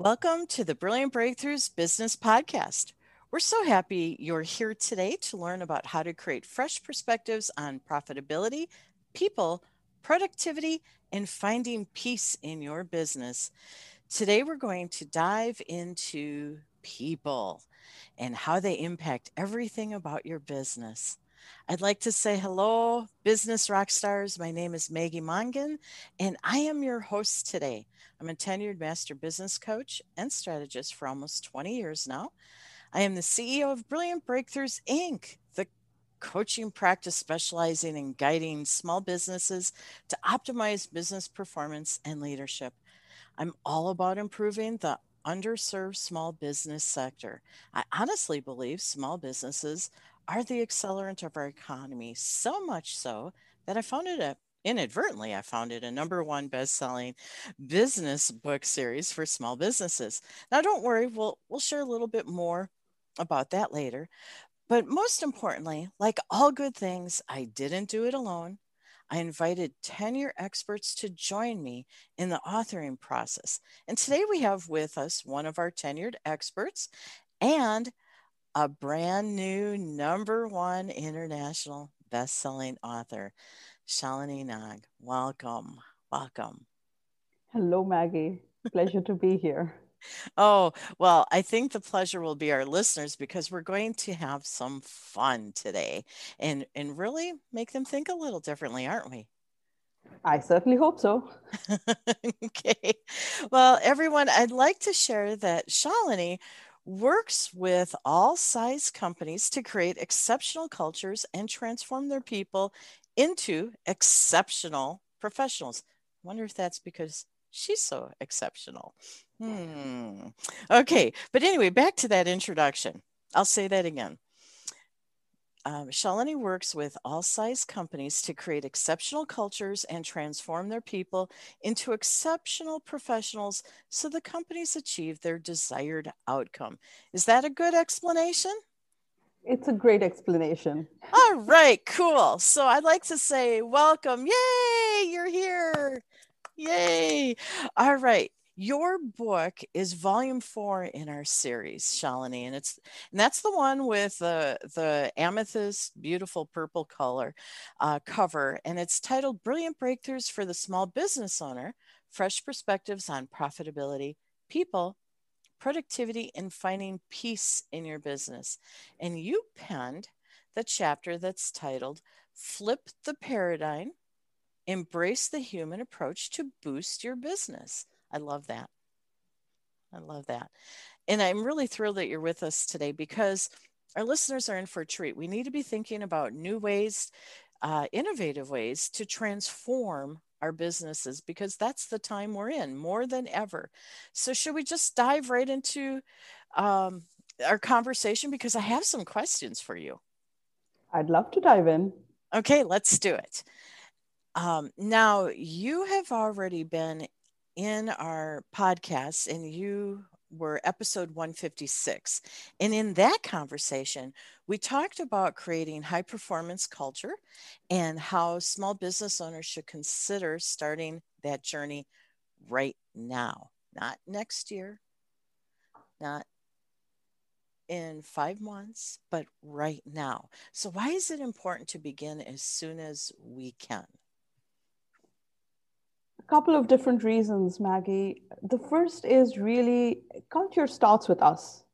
Welcome to the Brilliant Breakthroughs Business Podcast. We're so happy you're here today to learn about how to create fresh perspectives on profitability, people, productivity, and finding peace in your business. Today, we're going to dive into people and how they impact everything about your business. I'd like to say hello, business rock stars. My name is Maggie Mongan, and I am your host today. I'm a tenured master business coach and strategist for almost 20 years now. I am the CEO of Brilliant Breakthroughs Inc., the coaching practice specializing in guiding small businesses to optimize business performance and leadership. I'm all about improving the underserved small business sector. I honestly believe small businesses are the accelerant of our economy, so much so that I founded a inadvertently I founded a number one best-selling business book series for small businesses. Now don't worry, we'll we'll share a little bit more about that later. But most importantly, like all good things, I didn't do it alone. I invited tenure experts to join me in the authoring process. And today we have with us one of our tenured experts and a brand new number one international best-selling author, Shalini Nag. Welcome. Welcome. Hello, Maggie. Pleasure to be here. Oh, well, I think the pleasure will be our listeners because we're going to have some fun today and and really make them think a little differently, aren't we? I certainly hope so. okay. Well, everyone, I'd like to share that Shalini works with all size companies to create exceptional cultures and transform their people into exceptional professionals. I wonder if that's because she's so exceptional. Hmm. Okay. But anyway, back to that introduction. I'll say that again. Um, Shalini works with all size companies to create exceptional cultures and transform their people into exceptional professionals so the companies achieve their desired outcome. Is that a good explanation? It's a great explanation. All right, cool. So I'd like to say, welcome. Yay, you're here. Yay. All right your book is volume four in our series, Shalini, and it's and that's the one with the the amethyst, beautiful purple color uh, cover, and it's titled "Brilliant Breakthroughs for the Small Business Owner: Fresh Perspectives on Profitability, People, Productivity, and Finding Peace in Your Business." And you penned the chapter that's titled "Flip the Paradigm." Embrace the human approach to boost your business. I love that. I love that. And I'm really thrilled that you're with us today because our listeners are in for a treat. We need to be thinking about new ways, uh, innovative ways to transform our businesses because that's the time we're in more than ever. So, should we just dive right into um, our conversation? Because I have some questions for you. I'd love to dive in. Okay, let's do it. Um, now, you have already been in our podcast, and you were episode 156. And in that conversation, we talked about creating high performance culture and how small business owners should consider starting that journey right now, not next year, not in five months, but right now. So, why is it important to begin as soon as we can? Couple of different reasons, Maggie. The first is really culture starts with us.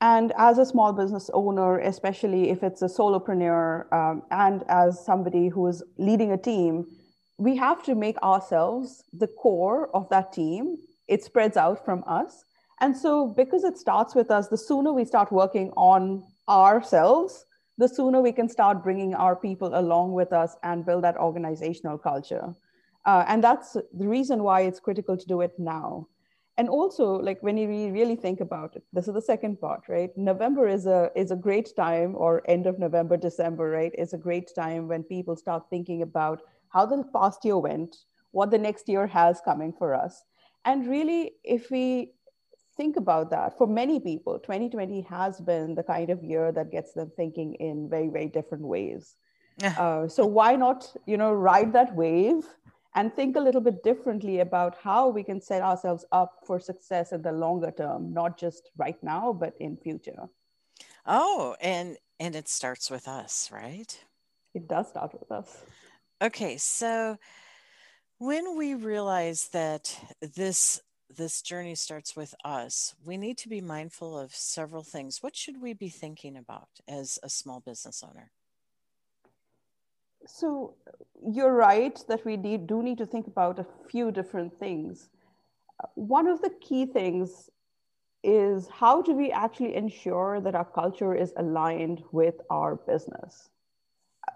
And as a small business owner, especially if it's a solopreneur um, and as somebody who is leading a team, we have to make ourselves the core of that team. It spreads out from us. And so, because it starts with us, the sooner we start working on ourselves, the sooner we can start bringing our people along with us and build that organizational culture. Uh, and that's the reason why it's critical to do it now. And also, like when you really think about it, this is the second part, right? November is a is a great time, or end of November, December, right? Is a great time when people start thinking about how the past year went, what the next year has coming for us. And really, if we think about that, for many people, 2020 has been the kind of year that gets them thinking in very, very different ways. uh, so why not, you know, ride that wave and think a little bit differently about how we can set ourselves up for success in the longer term, not just right now, but in future. Oh, and and it starts with us, right? It does start with us. Okay, so when we realize that this this journey starts with us, we need to be mindful of several things. What should we be thinking about as a small business owner? So you're right that we do need to think about a few different things. One of the key things is how do we actually ensure that our culture is aligned with our business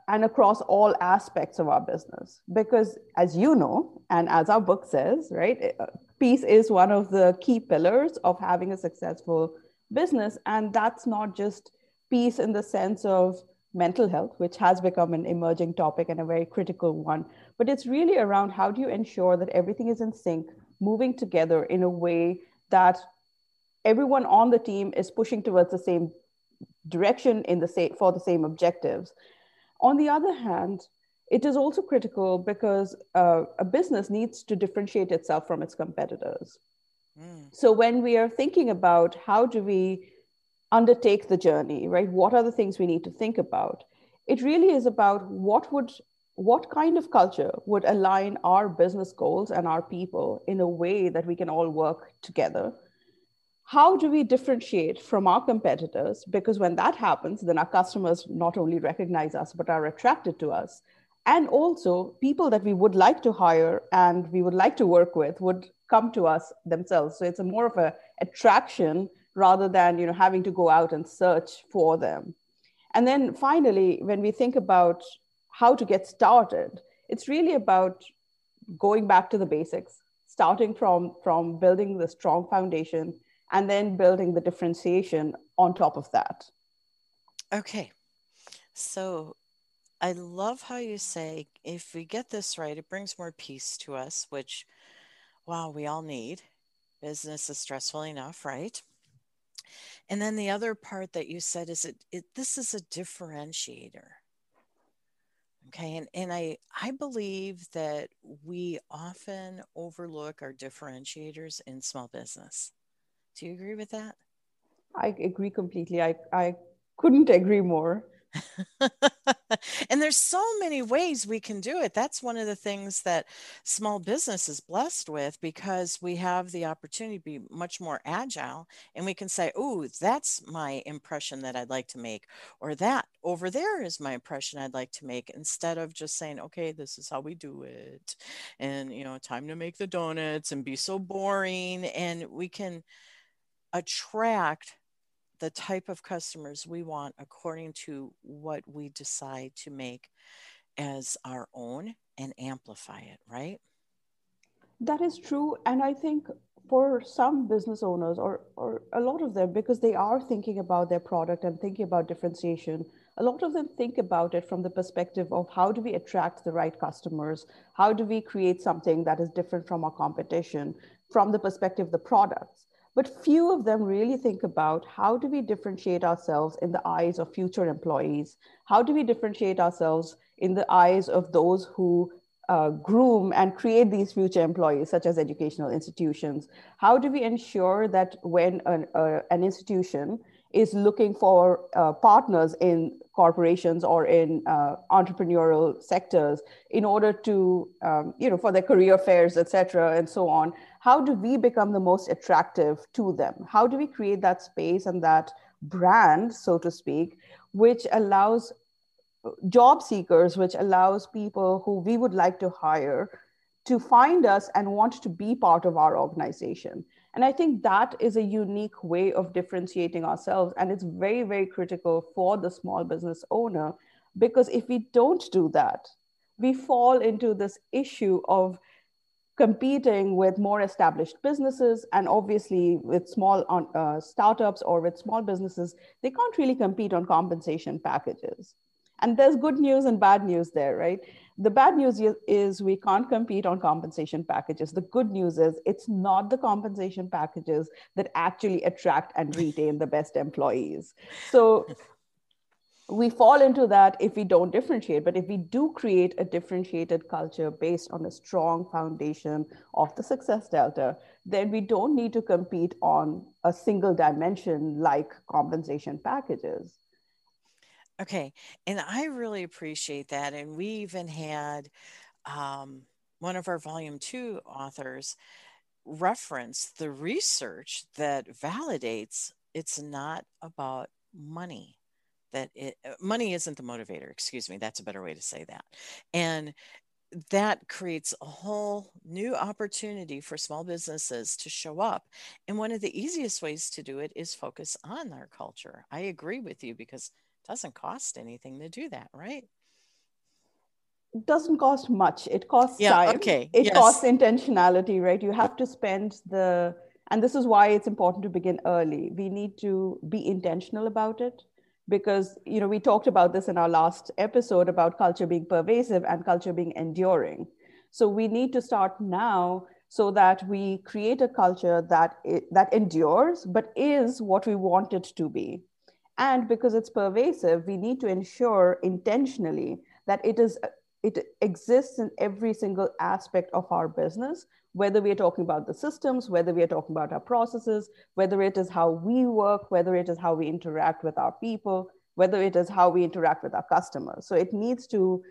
and across all aspects of our business? Because as you know, and as our book says, right, uh, peace is one of the key pillars of having a successful business. And that's not just peace in the sense of mental health, which has become an emerging topic and a very critical one. But it's really around how do you ensure that everything is in sync, moving together in a way that everyone on the team is pushing towards the same direction in the same for the same objectives. On the other hand, it is also critical because uh, a business needs to differentiate itself from its competitors. Mm. So when we are thinking about how do we undertake the journey, right? What are the things we need to think about? It really is about what would what kind of culture would align our business goals and our people in a way that we can all work together how do we differentiate from our competitors because when that happens then our customers not only recognize us but are attracted to us and also people that we would like to hire and we would like to work with would come to us themselves so it's a more of a attraction rather than you know having to go out and search for them. And then finally when we think about how to get started it's really about going back to the basics starting from from building the strong foundation and then building the differentiation on top of that. Okay. So i love how you say if we get this right it brings more peace to us which wow we all need. Business is stressful enough right and then the other part that you said is it, it this is a differentiator. Okay. And, and I, I believe that we often overlook our differentiators in small business. Do you agree with that? I agree completely. I, I couldn't agree more. and there's so many ways we can do it. That's one of the things that small business is blessed with because we have the opportunity to be much more agile and we can say, oh, that's my impression that I'd like to make, or that over there is my impression I'd like to make, instead of just saying, okay, this is how we do it. And, you know, time to make the donuts and be so boring. And we can attract the type of customers we want according to what we decide to make as our own and amplify it, right? That is true. And I think for some business owners, or, or a lot of them, because they are thinking about their product and thinking about differentiation, a lot of them think about it from the perspective of how do we attract the right customers? How do we create something that is different from our competition from the perspective of the products? But few of them really think about how do we differentiate ourselves in the eyes of future employees? How do we differentiate ourselves in the eyes of those who uh, groom and create these future employees, such as educational institutions? How do we ensure that when an, uh, an institution is looking for uh, partners in corporations or in uh, entrepreneurial sectors in order to, um, you know, for their career fairs, et cetera, and so on. How do we become the most attractive to them? How do we create that space and that brand, so to speak, which allows uh, job seekers, which allows people who we would like to hire to find us and want to be part of our organization. And I think that is a unique way of differentiating ourselves. And it's very, very critical for the small business owner because if we don't do that, we fall into this issue of competing with more established businesses and obviously with small uh, startups or with small businesses they can't really compete on compensation packages and there's good news and bad news there right the bad news is we can't compete on compensation packages. The good news is it's not the compensation packages that actually attract and retain the best employees. So we fall into that if we don't differentiate. But if we do create a differentiated culture based on a strong foundation of the success delta, then we don't need to compete on a single dimension like compensation packages. Okay. And I really appreciate that. And we even had um, one of our volume two authors reference the research that validates it's not about money that it uh, money isn't the motivator excuse me that's a better way to say that. And that creates a whole new opportunity for small businesses to show up. And one of the easiest ways to do it is focus on their culture. I agree with you because it doesn't cost anything to do that right? It doesn't cost much. It costs yeah, time. okay it yes. costs intentionality right? You have to spend the and this is why it's important to begin early. We need to be intentional about it because you know we talked about this in our last episode about culture being pervasive and culture being enduring. So we need to start now so that we create a culture that that endures but is what we want it to be. And because it's pervasive we need to ensure intentionally that it is it exists in every single aspect of our business whether we are talking about the systems, whether we are talking about our processes, whether it is how we work, whether it is how we interact with our people, whether it is how we interact with our customers. So it needs to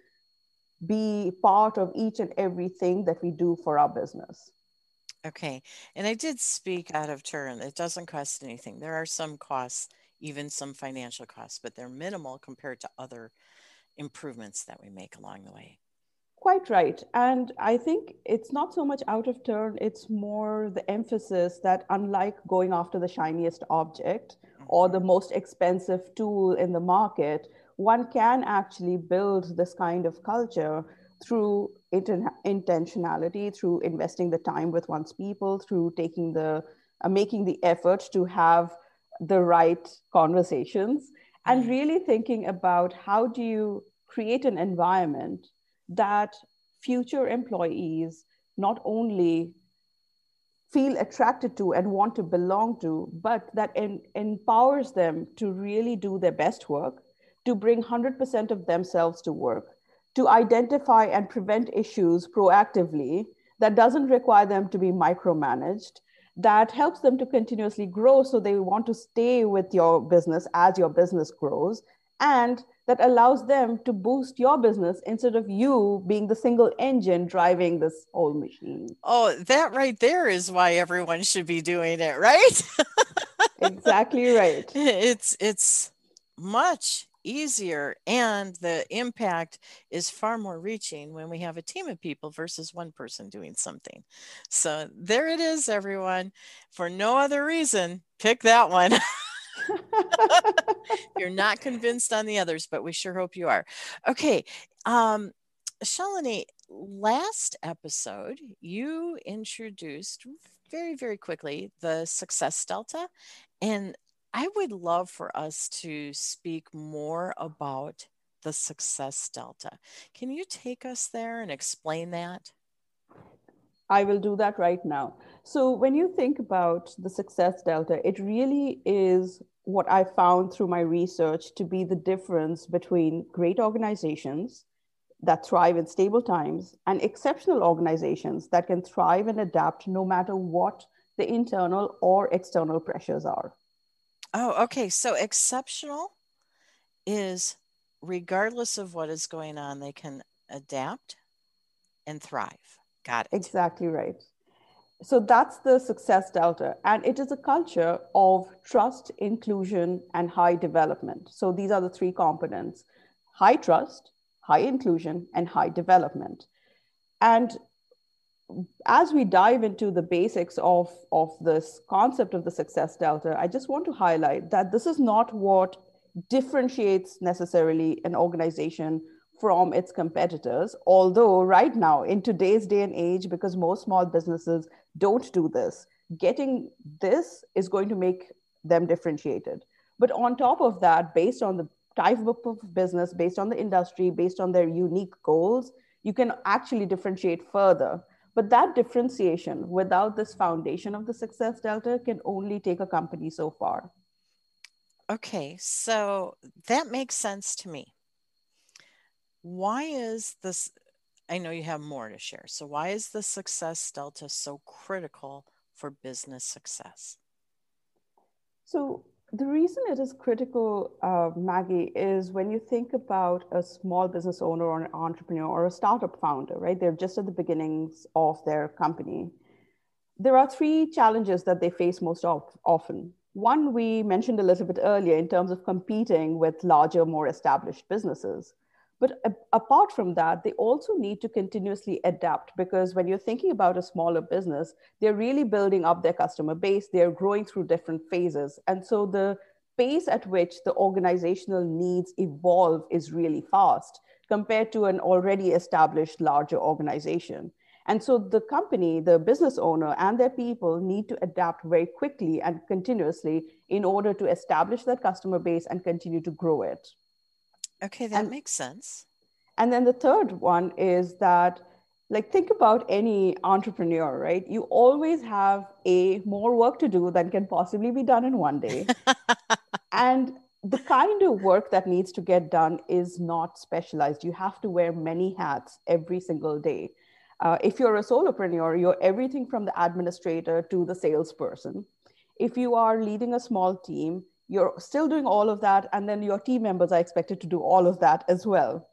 be part of each and everything that we do for our business. Okay. And I did speak out of turn. It doesn't cost anything. There are some costs, even some financial costs, but they're minimal compared to other improvements that we make along the way. Quite right. And I think it's not so much out of turn, it's more the emphasis that unlike going after the shiniest object or mm-hmm. the most expensive tool in the market, one can actually build this kind of culture through intentionality, through investing the time with one's people, through taking the uh, making the effort to have the right conversations, and mm-hmm. really thinking about how do you create an environment that future employees not only feel attracted to and want to belong to, but that empowers them to really do their best work, to bring 100% of themselves to work, to identify and prevent issues proactively that doesn't require them to be micromanaged, that helps them to continuously grow so they want to stay with your business as your business grows and that allows them to boost your business instead of you being the single engine driving this whole machine. Oh, that right there is why everyone should be doing it, right? exactly right. It's it's much easier and the impact is far more reaching when we have a team of people versus one person doing something. So there it is everyone. For no other reason, pick that one. You're not convinced on the others, but we sure hope you are. Okay. Um, Shalini, last episode, you introduced very, very quickly the success delta. And I would love for us to speak more about the success delta. Can you take us there and explain that? I will do that right now. So, when you think about the success delta, it really is what I found through my research to be the difference between great organizations that thrive in stable times and exceptional organizations that can thrive and adapt no matter what the internal or external pressures are. Oh, okay. So, exceptional is regardless of what is going on, they can adapt and thrive. Got it. Exactly right. So that's the success delta. And it is a culture of trust, inclusion, and high development. So these are the three components high trust, high inclusion, and high development. And as we dive into the basics of, of this concept of the success delta, I just want to highlight that this is not what differentiates necessarily an organization from its competitors. Although, right now, in today's day and age, because most small businesses don't do this, getting this is going to make them differentiated. But on top of that, based on the type of business, based on the industry, based on their unique goals, you can actually differentiate further. But that differentiation without this foundation of the success delta can only take a company so far. Okay, so that makes sense to me. Why is this? I know you have more to share. So, why is the success delta so critical for business success? So, the reason it is critical, uh, Maggie, is when you think about a small business owner or an entrepreneur or a startup founder, right? They're just at the beginnings of their company. There are three challenges that they face most of, often. One we mentioned a little bit earlier in terms of competing with larger, more established businesses. But apart from that, they also need to continuously adapt because when you're thinking about a smaller business, they're really building up their customer base, they're growing through different phases. And so the pace at which the organizational needs evolve is really fast compared to an already established larger organization. And so the company, the business owner, and their people need to adapt very quickly and continuously in order to establish that customer base and continue to grow it. Okay, that and, makes sense. And then the third one is that, like, think about any entrepreneur, right? You always have a more work to do than can possibly be done in one day. and the kind of work that needs to get done is not specialized. You have to wear many hats every single day. Uh, if you're a solopreneur, you're everything from the administrator to the salesperson. If you are leading a small team, you're still doing all of that and then your team members are expected to do all of that as well.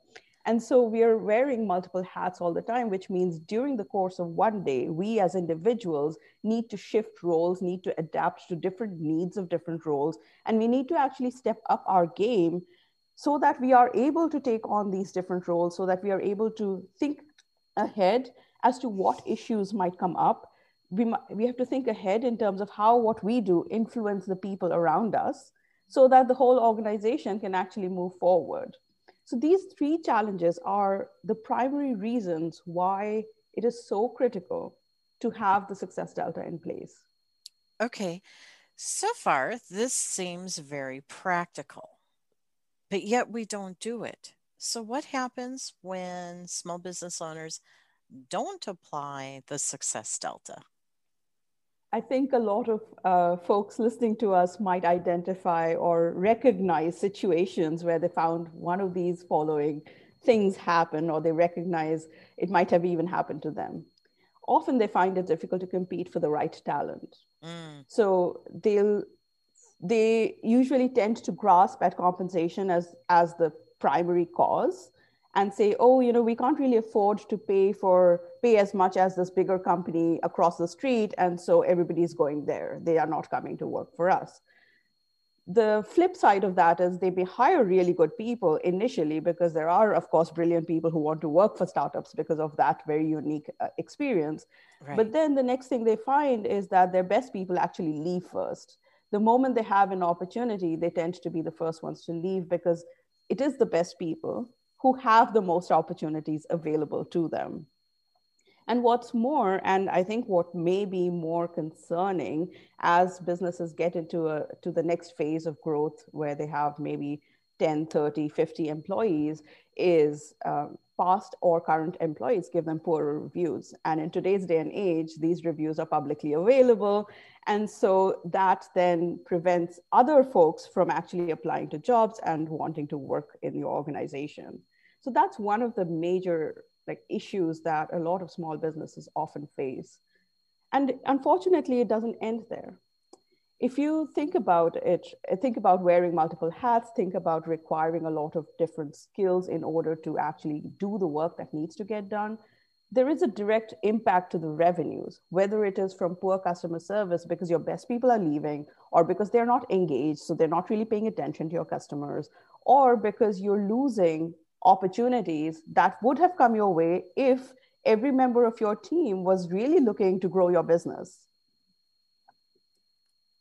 And so we are wearing multiple hats all the time which means during the course of one day we as individuals need to shift roles need to adapt to different needs of different roles and we need to actually step up our game so that we are able to take on these different roles so that we are able to think ahead as to what issues might come up we, we have to think ahead in terms of how what we do influence the people around us so that the whole organization can actually move forward. So these three challenges are the primary reasons why it is so critical to have the success delta in place. Okay. So far this seems very practical but yet we don't do it. So what happens when small business owners don't apply the success delta I think a lot of uh, folks listening to us might identify or recognize situations where they found one of these following things happen, or they recognize it might have even happened to them. Often they find it difficult to compete for the right talent. Mm. So they'll they usually tend to grasp at compensation as as the primary cause and say, oh, you know, we can't really afford to pay for pay as much as this bigger company across the street, and so everybody's going there. They are not coming to work for us. The flip side of that is they may hire really good people initially because there are, of course, brilliant people who want to work for startups because of that very unique uh, experience. Right. But then the next thing they find is that their best people actually leave first. The moment they have an opportunity, they tend to be the first ones to leave because it is the best people who have the most opportunities available to them. And what's more, and I think what may be more concerning as businesses get into a, to the next phase of growth where they have maybe 10, 30, 50 employees, is um, past or current employees give them poorer reviews. And in today's day and age, these reviews are publicly available. And so that then prevents other folks from actually applying to jobs and wanting to work in your organization. So that's one of the major like issues that a lot of small businesses often face. And unfortunately, it doesn't end there. If you think about it, think about wearing multiple hats, think about requiring a lot of different skills in order to actually do the work that needs to get done, there is a direct impact to the revenues, whether it is from poor customer service because your best people are leaving, or because they're not engaged, so they're not really paying attention to your customers, or because you're losing opportunities that would have come your way if every member of your team was really looking to grow your business.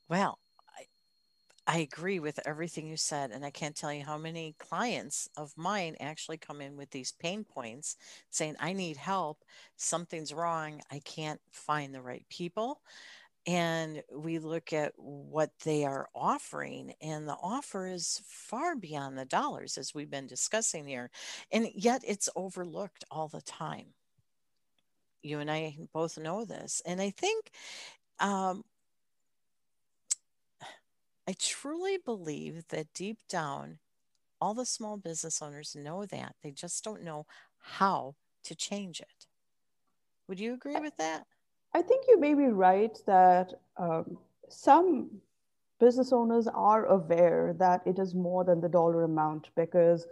Well, I, I agree with everything you said. And I can't tell you how many clients of mine actually come in with these pain points saying, I need help. Something's wrong. I can't find the right people and we look at what they are offering and the offer is far beyond the dollars as we've been discussing here and yet it's overlooked all the time you and i both know this and i think um, I truly believe that deep down, all the small business owners know that. They just don't know how to change it. Would you agree with that? I think you may be right that um, some business owners are aware that it is more than the dollar amount because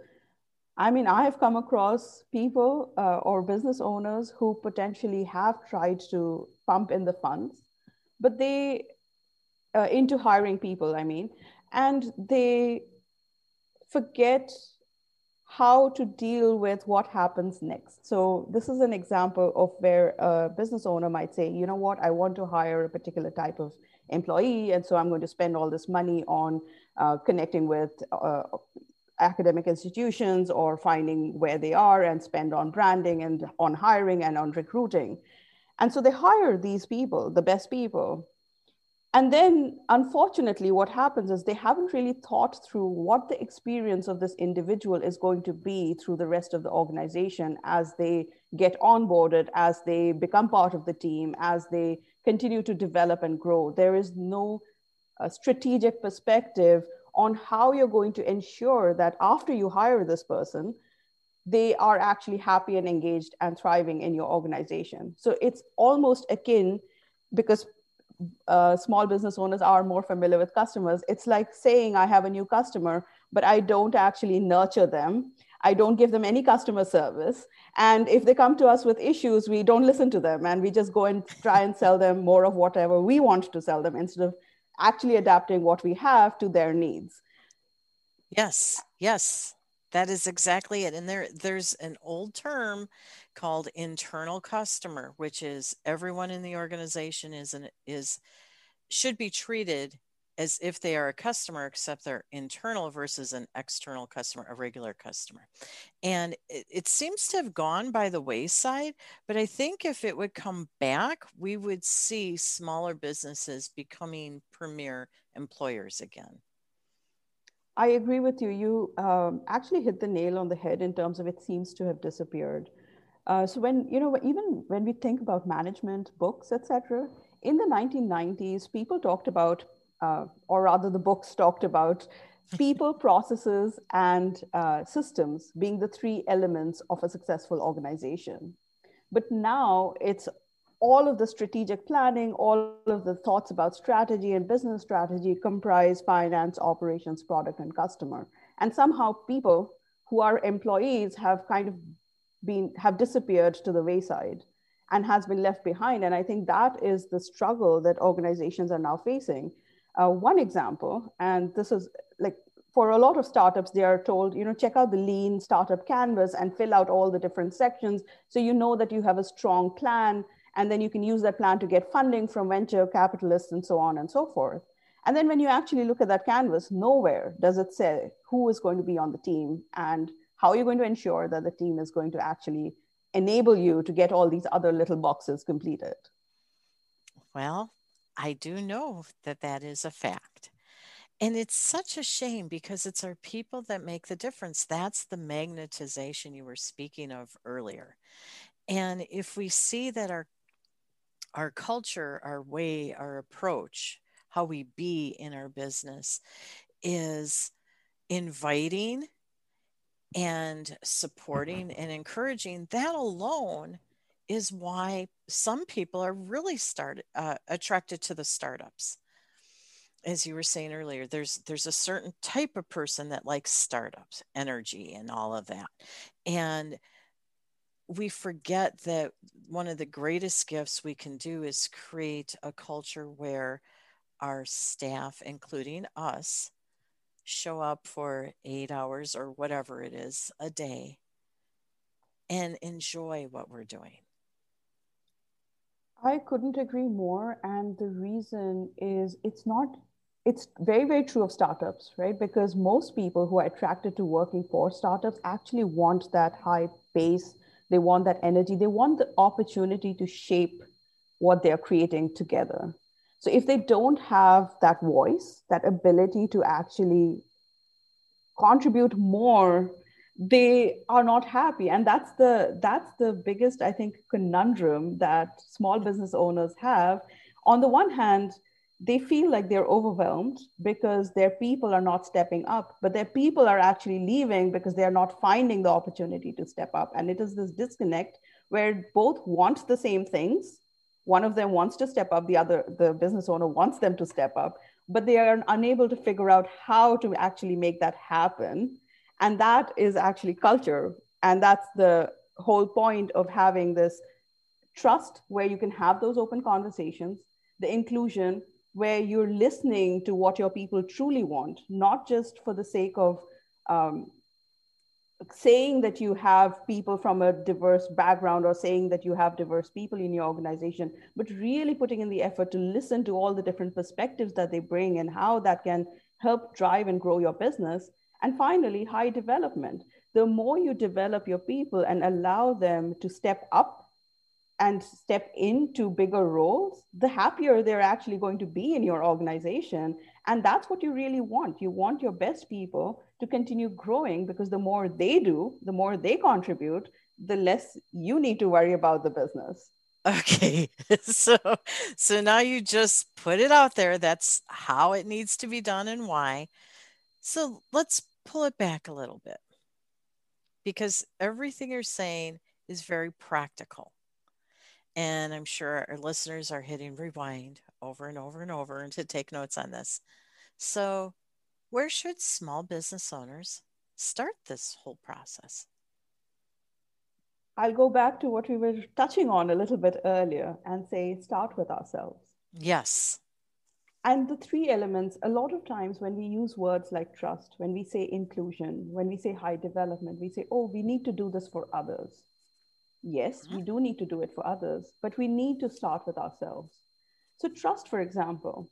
I mean, I have come across people uh, or business owners who potentially have tried to pump in the funds, but they, uh, into hiring people, I mean, and they forget how to deal with what happens next. So, this is an example of where a business owner might say, you know what, I want to hire a particular type of employee, and so I'm going to spend all this money on uh, connecting with uh, academic institutions or finding where they are and spend on branding and on hiring and on recruiting. And so they hire these people, the best people. And then, unfortunately, what happens is they haven't really thought through what the experience of this individual is going to be through the rest of the organization as they get onboarded, as they become part of the team, as they continue to develop and grow. There is no uh, strategic perspective on how you're going to ensure that after you hire this person, they are actually happy and engaged and thriving in your organization. So it's almost akin because uh, small business owners are more familiar with customers. It's like saying, I have a new customer, but I don't actually nurture them. I don't give them any customer service. And if they come to us with issues, we don't listen to them and we just go and try and sell them more of whatever we want to sell them instead of actually adapting what we have to their needs. Yes, yes, that is exactly it. And there, there's an old term called internal customer, which is everyone in the organization is an, is should be treated as if they are a customer, except they're internal versus an external customer, a regular customer. And it, it, seems to have gone by the wayside, but I think if it would come back, we would see smaller businesses becoming premier employers again. I agree with you. You um, actually hit the nail on the head in terms of it seems to have disappeared. Uh, so when you know, even when we think about management books, etc., in the 1990s, people talked about uh, or rather the books talked about people, processes, and uh, systems being the three elements of a successful organization. But now it's all of the strategic planning, all of the thoughts about strategy and business strategy comprise finance, operations, product, and customer. And somehow people who are employees have kind of been have disappeared to the wayside and has been left behind. And I think that is the struggle that organizations are now facing uh, one example, and this is like for a lot of startups, they are told, you know, check out the lean startup canvas and fill out all the different sections so you know that you have a strong plan. And then you can use that plan to get funding from venture capitalists and so on and so forth. And then when you actually look at that canvas, nowhere does it say who is going to be on the team and how are you're going to ensure that the team is going to actually enable you to get all these other little boxes completed. Well, I do know that that is a fact. And it's such a shame because it's our people that make the difference. That's the magnetization you were speaking of earlier. And if we see that our our culture, our way, our approach, how we be in our business is inviting and supporting and encouraging, that alone is why some people are really start uh, attracted to the startups. As you were saying earlier there's there's a certain type of person that likes startups energy and all of that. And we forget that one of the greatest gifts we can do is create a culture where our staff including us show up for 8 hours or whatever it is a day and enjoy what we're doing I couldn't agree more. And the reason is it's not, it's very, very true of startups, right? Because most people who are attracted to working for startups actually want that high pace. They want that energy. They want the opportunity to shape what they're creating together. So if they don't have that voice, that ability to actually contribute more they are not happy and that's the that's the biggest i think conundrum that small business owners have on the one hand they feel like they're overwhelmed because their people are not stepping up, but their people are actually leaving because they're not finding the opportunity to step up. And it is this disconnect where both want the same things. One of them wants to step up, the other, the business owner wants them to step up, but they are unable to figure out how to actually make that happen. And that is actually culture. And that's the whole point of having this trust where you can have those open conversations, the inclusion where you're listening to what your people truly want, not just for the sake of um, saying that you have people from a diverse background or saying that you have diverse people in your organization, but really putting in the effort to listen to all the different perspectives that they bring and how that can help drive and grow your business. And finally, high development. The more you develop your people and allow them to step up and step into bigger roles, the happier they're actually going to be in your organization. And that's what you really want. You want your best people to continue growing because the more they do, the more they contribute, the less you need to worry about the business. Okay. So so now you just put it out there. That's how it needs to be done and why. So let's pull it back a little bit. Because everything you're saying is very practical. And I'm sure our listeners are hitting rewind over and over and over to take notes on this. So, where should small business owners start this whole process? I'll go back to what we were touching on a little bit earlier and say start with ourselves. Yes. And the three elements, a lot of times when we use words like trust, when we say inclusion, when we say high development, we say, oh, we need to do this for others. Yes, we mm-hmm. do need to do it for others, but we need to start with ourselves. So, trust, for example,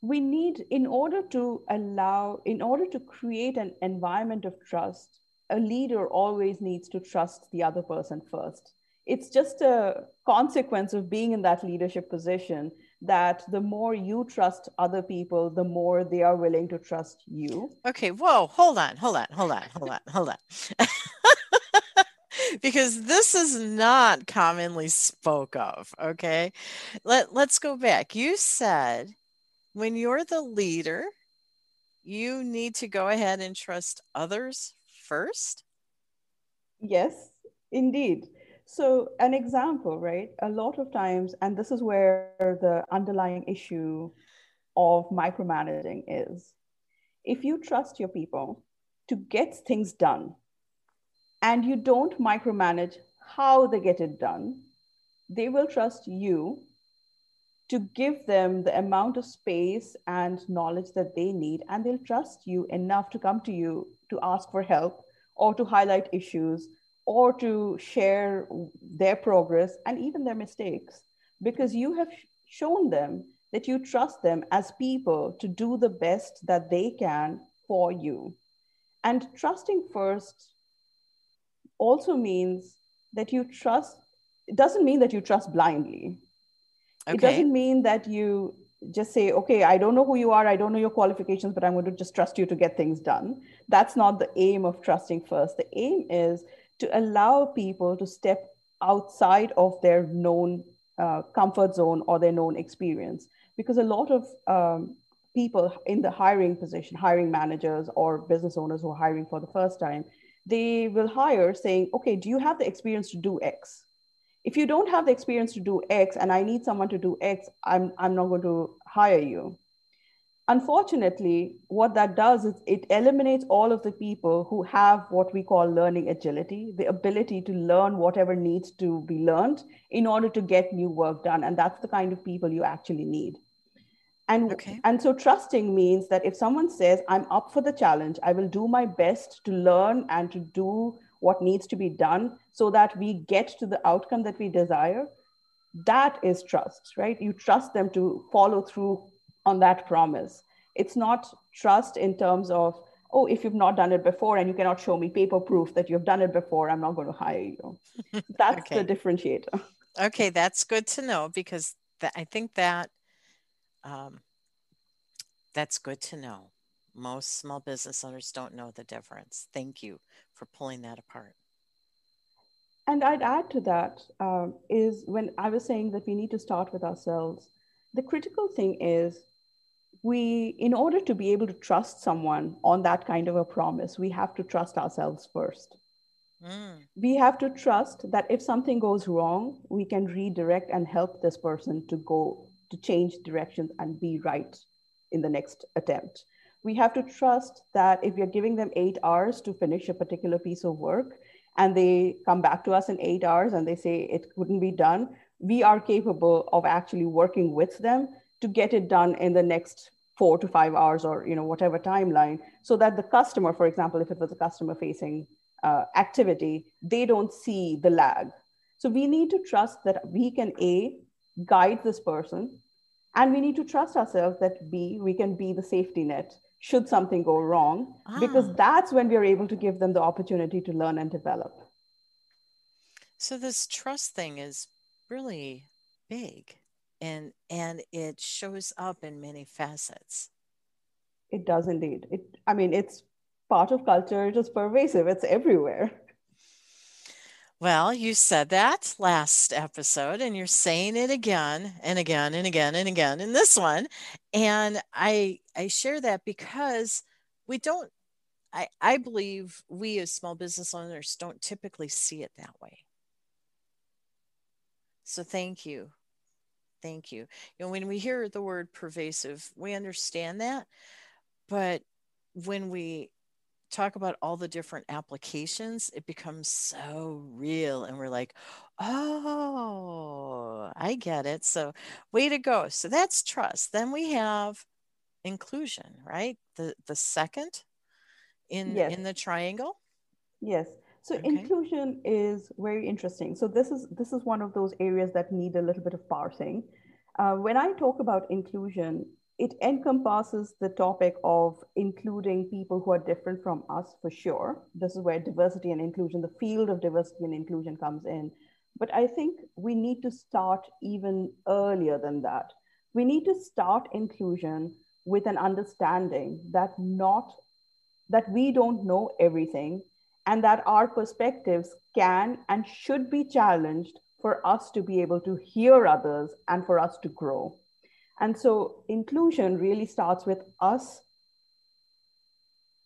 we need, in order to allow, in order to create an environment of trust, a leader always needs to trust the other person first. It's just a consequence of being in that leadership position that the more you trust other people, the more they are willing to trust you. Okay, whoa, hold on, hold on, hold on, hold on, hold on. because this is not commonly spoke of. Okay. Let, let's go back. You said when you're the leader, you need to go ahead and trust others first. Yes, indeed. So, an example, right? A lot of times, and this is where the underlying issue of micromanaging is if you trust your people to get things done, and you don't micromanage how they get it done, they will trust you to give them the amount of space and knowledge that they need. And they'll trust you enough to come to you to ask for help or to highlight issues or to share their progress and even their mistakes because you have shown them that you trust them as people to do the best that they can for you. And trusting first also means that you trust, it doesn't mean that you trust blindly. Okay. It doesn't mean that you just say, okay, I don't know who you are, I don't know your qualifications, but I'm going to just trust you to get things done. That's not the aim of trusting first. The aim is to allow people to step outside of their known uh, comfort zone or their known experience. Because a lot of um, people in the hiring position, hiring managers or business owners who are hiring for the first time, they will hire saying, okay, do you have the experience to do X? If you don't have the experience to do X and I need someone to do X, I'm, I'm not going to hire you. Unfortunately, what that does is it eliminates all of the people who have what we call learning agility, the ability to learn whatever needs to be learned in order to get new work done. And that's the kind of people you actually need. And, okay. and so trusting means that if someone says, I'm up for the challenge, I will do my best to learn and to do what needs to be done so that we get to the outcome that we desire, that is trust, right? You trust them to follow through on that promise. It's not trust in terms of, oh, if you've not done it before and you cannot show me paper proof that you've done it before, I'm not going to hire you. That's okay. the differentiator. Okay, that's good to know because th- I think that um, that's good to know. Most small business owners don't know the difference. Thank you for pulling that apart. And I'd add to that um, is when I was saying that we need to start with ourselves, the critical thing is we in order to be able to trust someone on that kind of a promise we have to trust ourselves first mm. we have to trust that if something goes wrong we can redirect and help this person to go to change directions and be right in the next attempt. We have to trust that if you're giving them eight hours to finish a particular piece of work and they come back to us in eight hours and they say it couldn't be done we are capable of actually working with them to get it done in the next four to five hours or you know whatever timeline so that the customer for example if it was a customer facing uh, activity they don't see the lag. So we need to trust that we can a guide this person and we need to trust ourselves that b we can be the safety net should something go wrong ah. because that's when we're able to give them the opportunity to learn and develop. So this trust thing is really big and and it shows up in many facets. It does indeed. It i mean it's part of culture. It is pervasive. It's everywhere well you said that last episode and you're saying it again and again and again and again in this one and i i share that because we don't i i believe we as small business owners don't typically see it that way so thank you Thank you. You know, when we hear the word pervasive, we understand that. But when we talk about all the different applications, it becomes so real. And we're like, oh, I get it. So, way to go. So, that's trust. Then we have inclusion, right? The, the second in, yes. in the triangle. Yes. So okay. inclusion is very interesting. So this is this is one of those areas that need a little bit of parsing. Uh, when I talk about inclusion, it encompasses the topic of including people who are different from us for sure. This is where diversity and inclusion, the field of diversity and inclusion comes in. But I think we need to start even earlier than that. We need to start inclusion with an understanding that not that we don't know everything and that our perspectives can and should be challenged for us to be able to hear others and for us to grow. And so inclusion really starts with us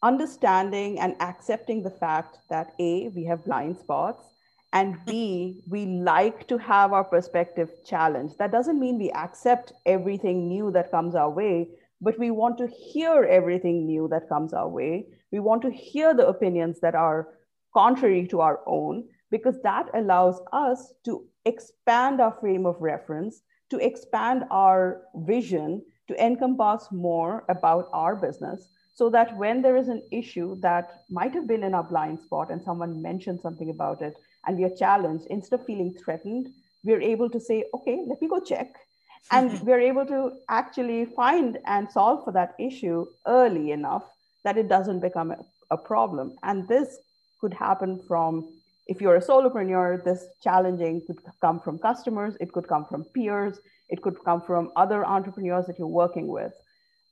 understanding and accepting the fact that A, we have blind spots, and B, we like to have our perspective challenged. That doesn't mean we accept everything new that comes our way, but we want to hear everything new that comes our way. We want to hear the opinions that are contrary to our own, because that allows us to expand our frame of reference, to expand our vision, to encompass more about our business, so that when there is an issue that might have been in our blind spot and someone mentioned something about it and we are challenged, instead of feeling threatened, we're able to say, okay, let me go check. Mm-hmm. And we're able to actually find and solve for that issue early enough that it doesn't become a, a, problem. And this could happen from if you're a solopreneur this challenging could come from customers it could come from peers it could come from other entrepreneurs that you're working with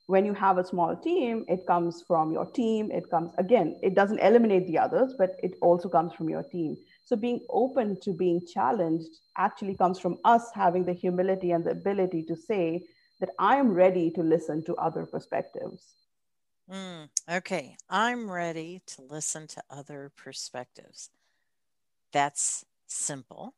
when you have a small team it comes from your team it comes again it doesn't eliminate the others but it also comes from your team so being open to being challenged actually comes from us having the humility and the ability to say that I am ready to listen to other perspectives. Mm, okay, I'm ready to listen to other perspectives. That's simple.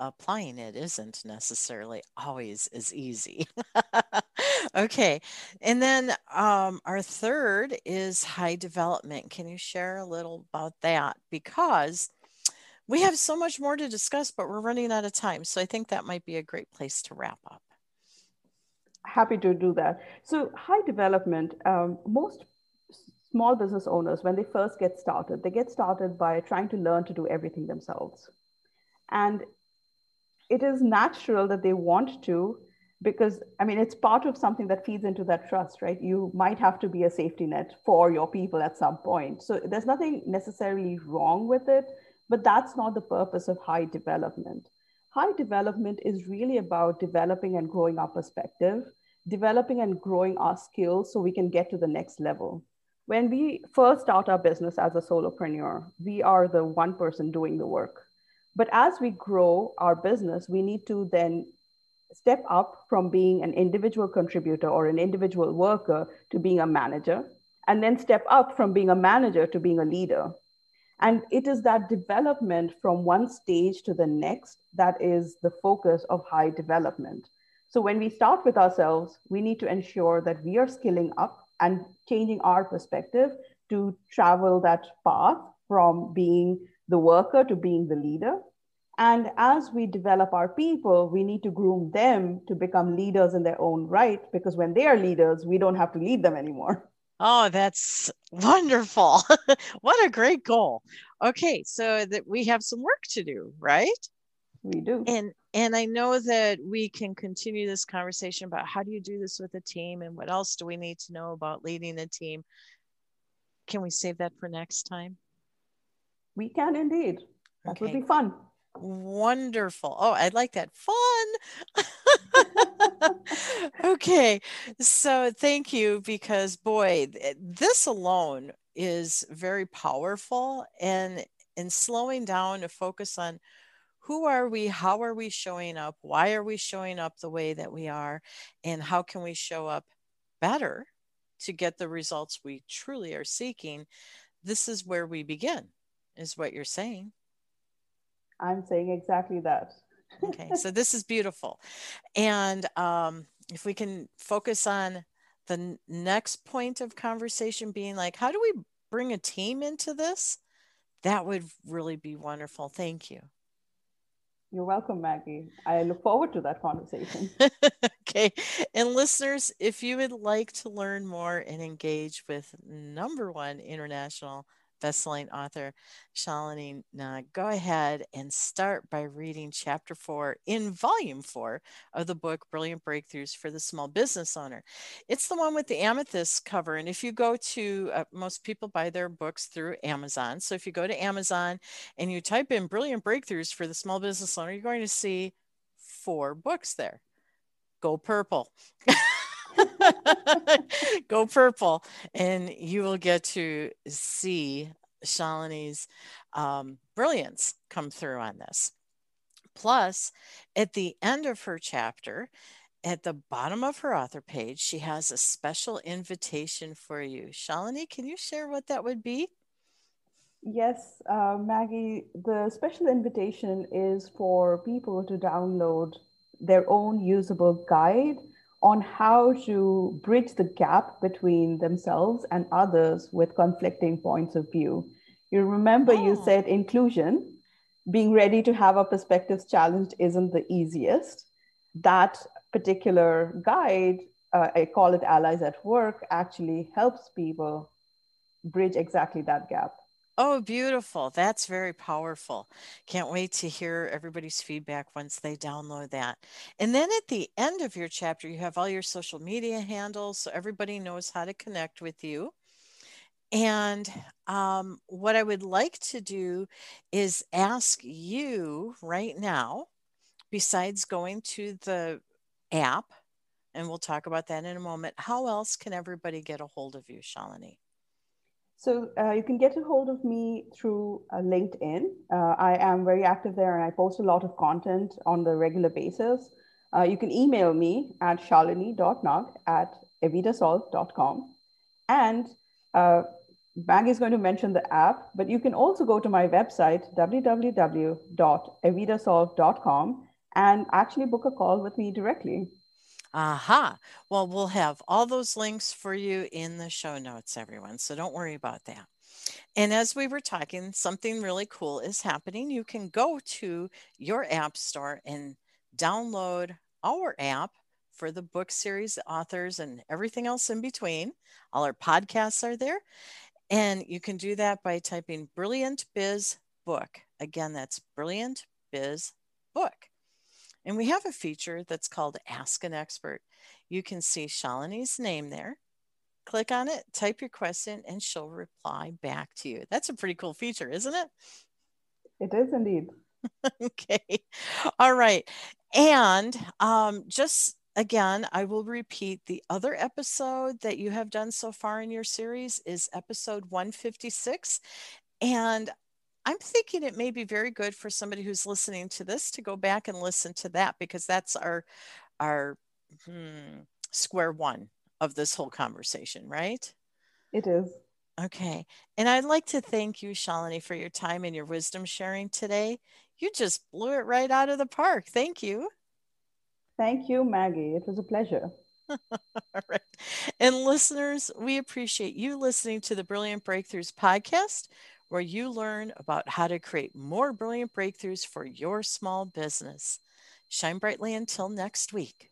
Applying it isn't necessarily always as easy. okay. And then um, our third is high development. Can you share a little about that? Because we have so much more to discuss, but we're running out of time. So I think that might be a great place to wrap up. Happy to do that. So, high development, um, most small business owners, when they first get started, they get started by trying to learn to do everything themselves. And it is natural that they want to because i mean it's part of something that feeds into that trust right? You might have to be a safety net for your people at some point. So there's nothing necessarily wrong with it but that's not the purpose of high development. High development is really about developing and growing our perspective developing and growing our skills so we can get to the next level when we first start our business as a solopreneur we are the one person doing the work but as we grow our business we need to then step up from being an individual contributor or an individual worker to being a manager, and then step up from being a manager to being a leader. And it is that development from one stage to the next that is the focus of high development. So when we start with ourselves, we need to ensure that we are skilling up and changing our perspective to travel that path from being the worker to being the leader. And as we develop our people, we need to groom them to become leaders in their own right, because when they are leaders, we don't have to lead them anymore. Oh, that's wonderful. what a great goal. Okay, so that we have some work to do, right? We do. And and I know that we can continue this conversation about how do you do this with a team and what else do we need to know about leading a team. Can we save that for next time? We can indeed. That okay. would be fun. Wonderful. Oh, I like that. Fun. okay. So thank you because boy, this alone is very powerful and in slowing down to focus on who are we how are we showing up why are we showing up the way that we are and how can we show up better to get the results we truly are seeking this is where we begin is what you're saying. I'm saying exactly that. Okay so this is beautiful. And um, if we can focus on the next point of conversation being like how do we bring a team into this? That would really be wonderful. Thank you you're welcome, Maggie. I look forward to that conversation. okay. And listeners, if you would like to learn more and engage with number one international bestselling author Shalini Nag, go ahead and start by reading chapter four in volume four of the book Brilliant Breakthroughs for the Small Business Owner. It's the one with the amethyst cover. And if you go to, uh, most people buy their books through Amazon. So if you go to Amazon and you type in Brilliant Breakthroughs for the Small Business Owner, you're going to see four books there. Go purple. go purple and you will get to see Shalini's um, brilliance come through on this. Plus, at the end of her chapter, at the bottom of her author page, she has a special invitation for you. Shalini, can you share what that would be? Yes, uh, Maggie, the special invitation is for people to download their own usable guide on how to bridge the gap between themselves and others with conflicting points of view. You remember oh. you said inclusion, being ready to have our perspectives challenged isn't the easiest. That particular guide, uh, I call it Allies at Work, actually helps people bridge exactly that gap. Oh, beautiful. That's very powerful. Can't wait to hear everybody's feedback once they download that. And then at the end of your chapter, you have all your social media handles so everybody knows how to connect with you. And um, what I would like to do is ask you right now, besides going to the app, and we'll talk about that in a moment, how else can everybody get a hold of you, Shalini? So uh, you can get a hold of me through uh, LinkedIn. Uh, I am very active there and I post a lot of content on the regular basis. Uh, you can email me at shalini.nag at evidasol.com. And uh, Maggie is going to mention the app, but you can also go to my website, www.evidasol.com, and actually book a call with me directly. Aha. Well, we'll have all those links for you in the show notes, everyone. So don't worry about that. And as we were talking, something really cool is happening. You can go to your app store and download our app for the book series, authors, and everything else in between. All our podcasts are there. And you can do that by typing Brilliant Biz Book. Again, that's Brilliant Biz Book. And we have a feature that's called Ask an Expert. You can see Shalini's name there. Click on it, type your question, and she'll reply back to you. That's a pretty cool feature, isn't it? It is indeed. okay. All right. And um, just again, I will repeat the other episode that you have done so far in your series is episode 156. And I'm thinking it may be very good for somebody who's listening to this to go back and listen to that because that's our our hmm, square one of this whole conversation, right? It is. Okay. And I'd like to thank you, Shalini, for your time and your wisdom sharing today. You just blew it right out of the park. Thank you. Thank you, Maggie. It was a pleasure. All right. And listeners, we appreciate you listening to the Brilliant Breakthroughs podcast, where you learn about how to create more brilliant breakthroughs for your small business. Shine brightly until next week.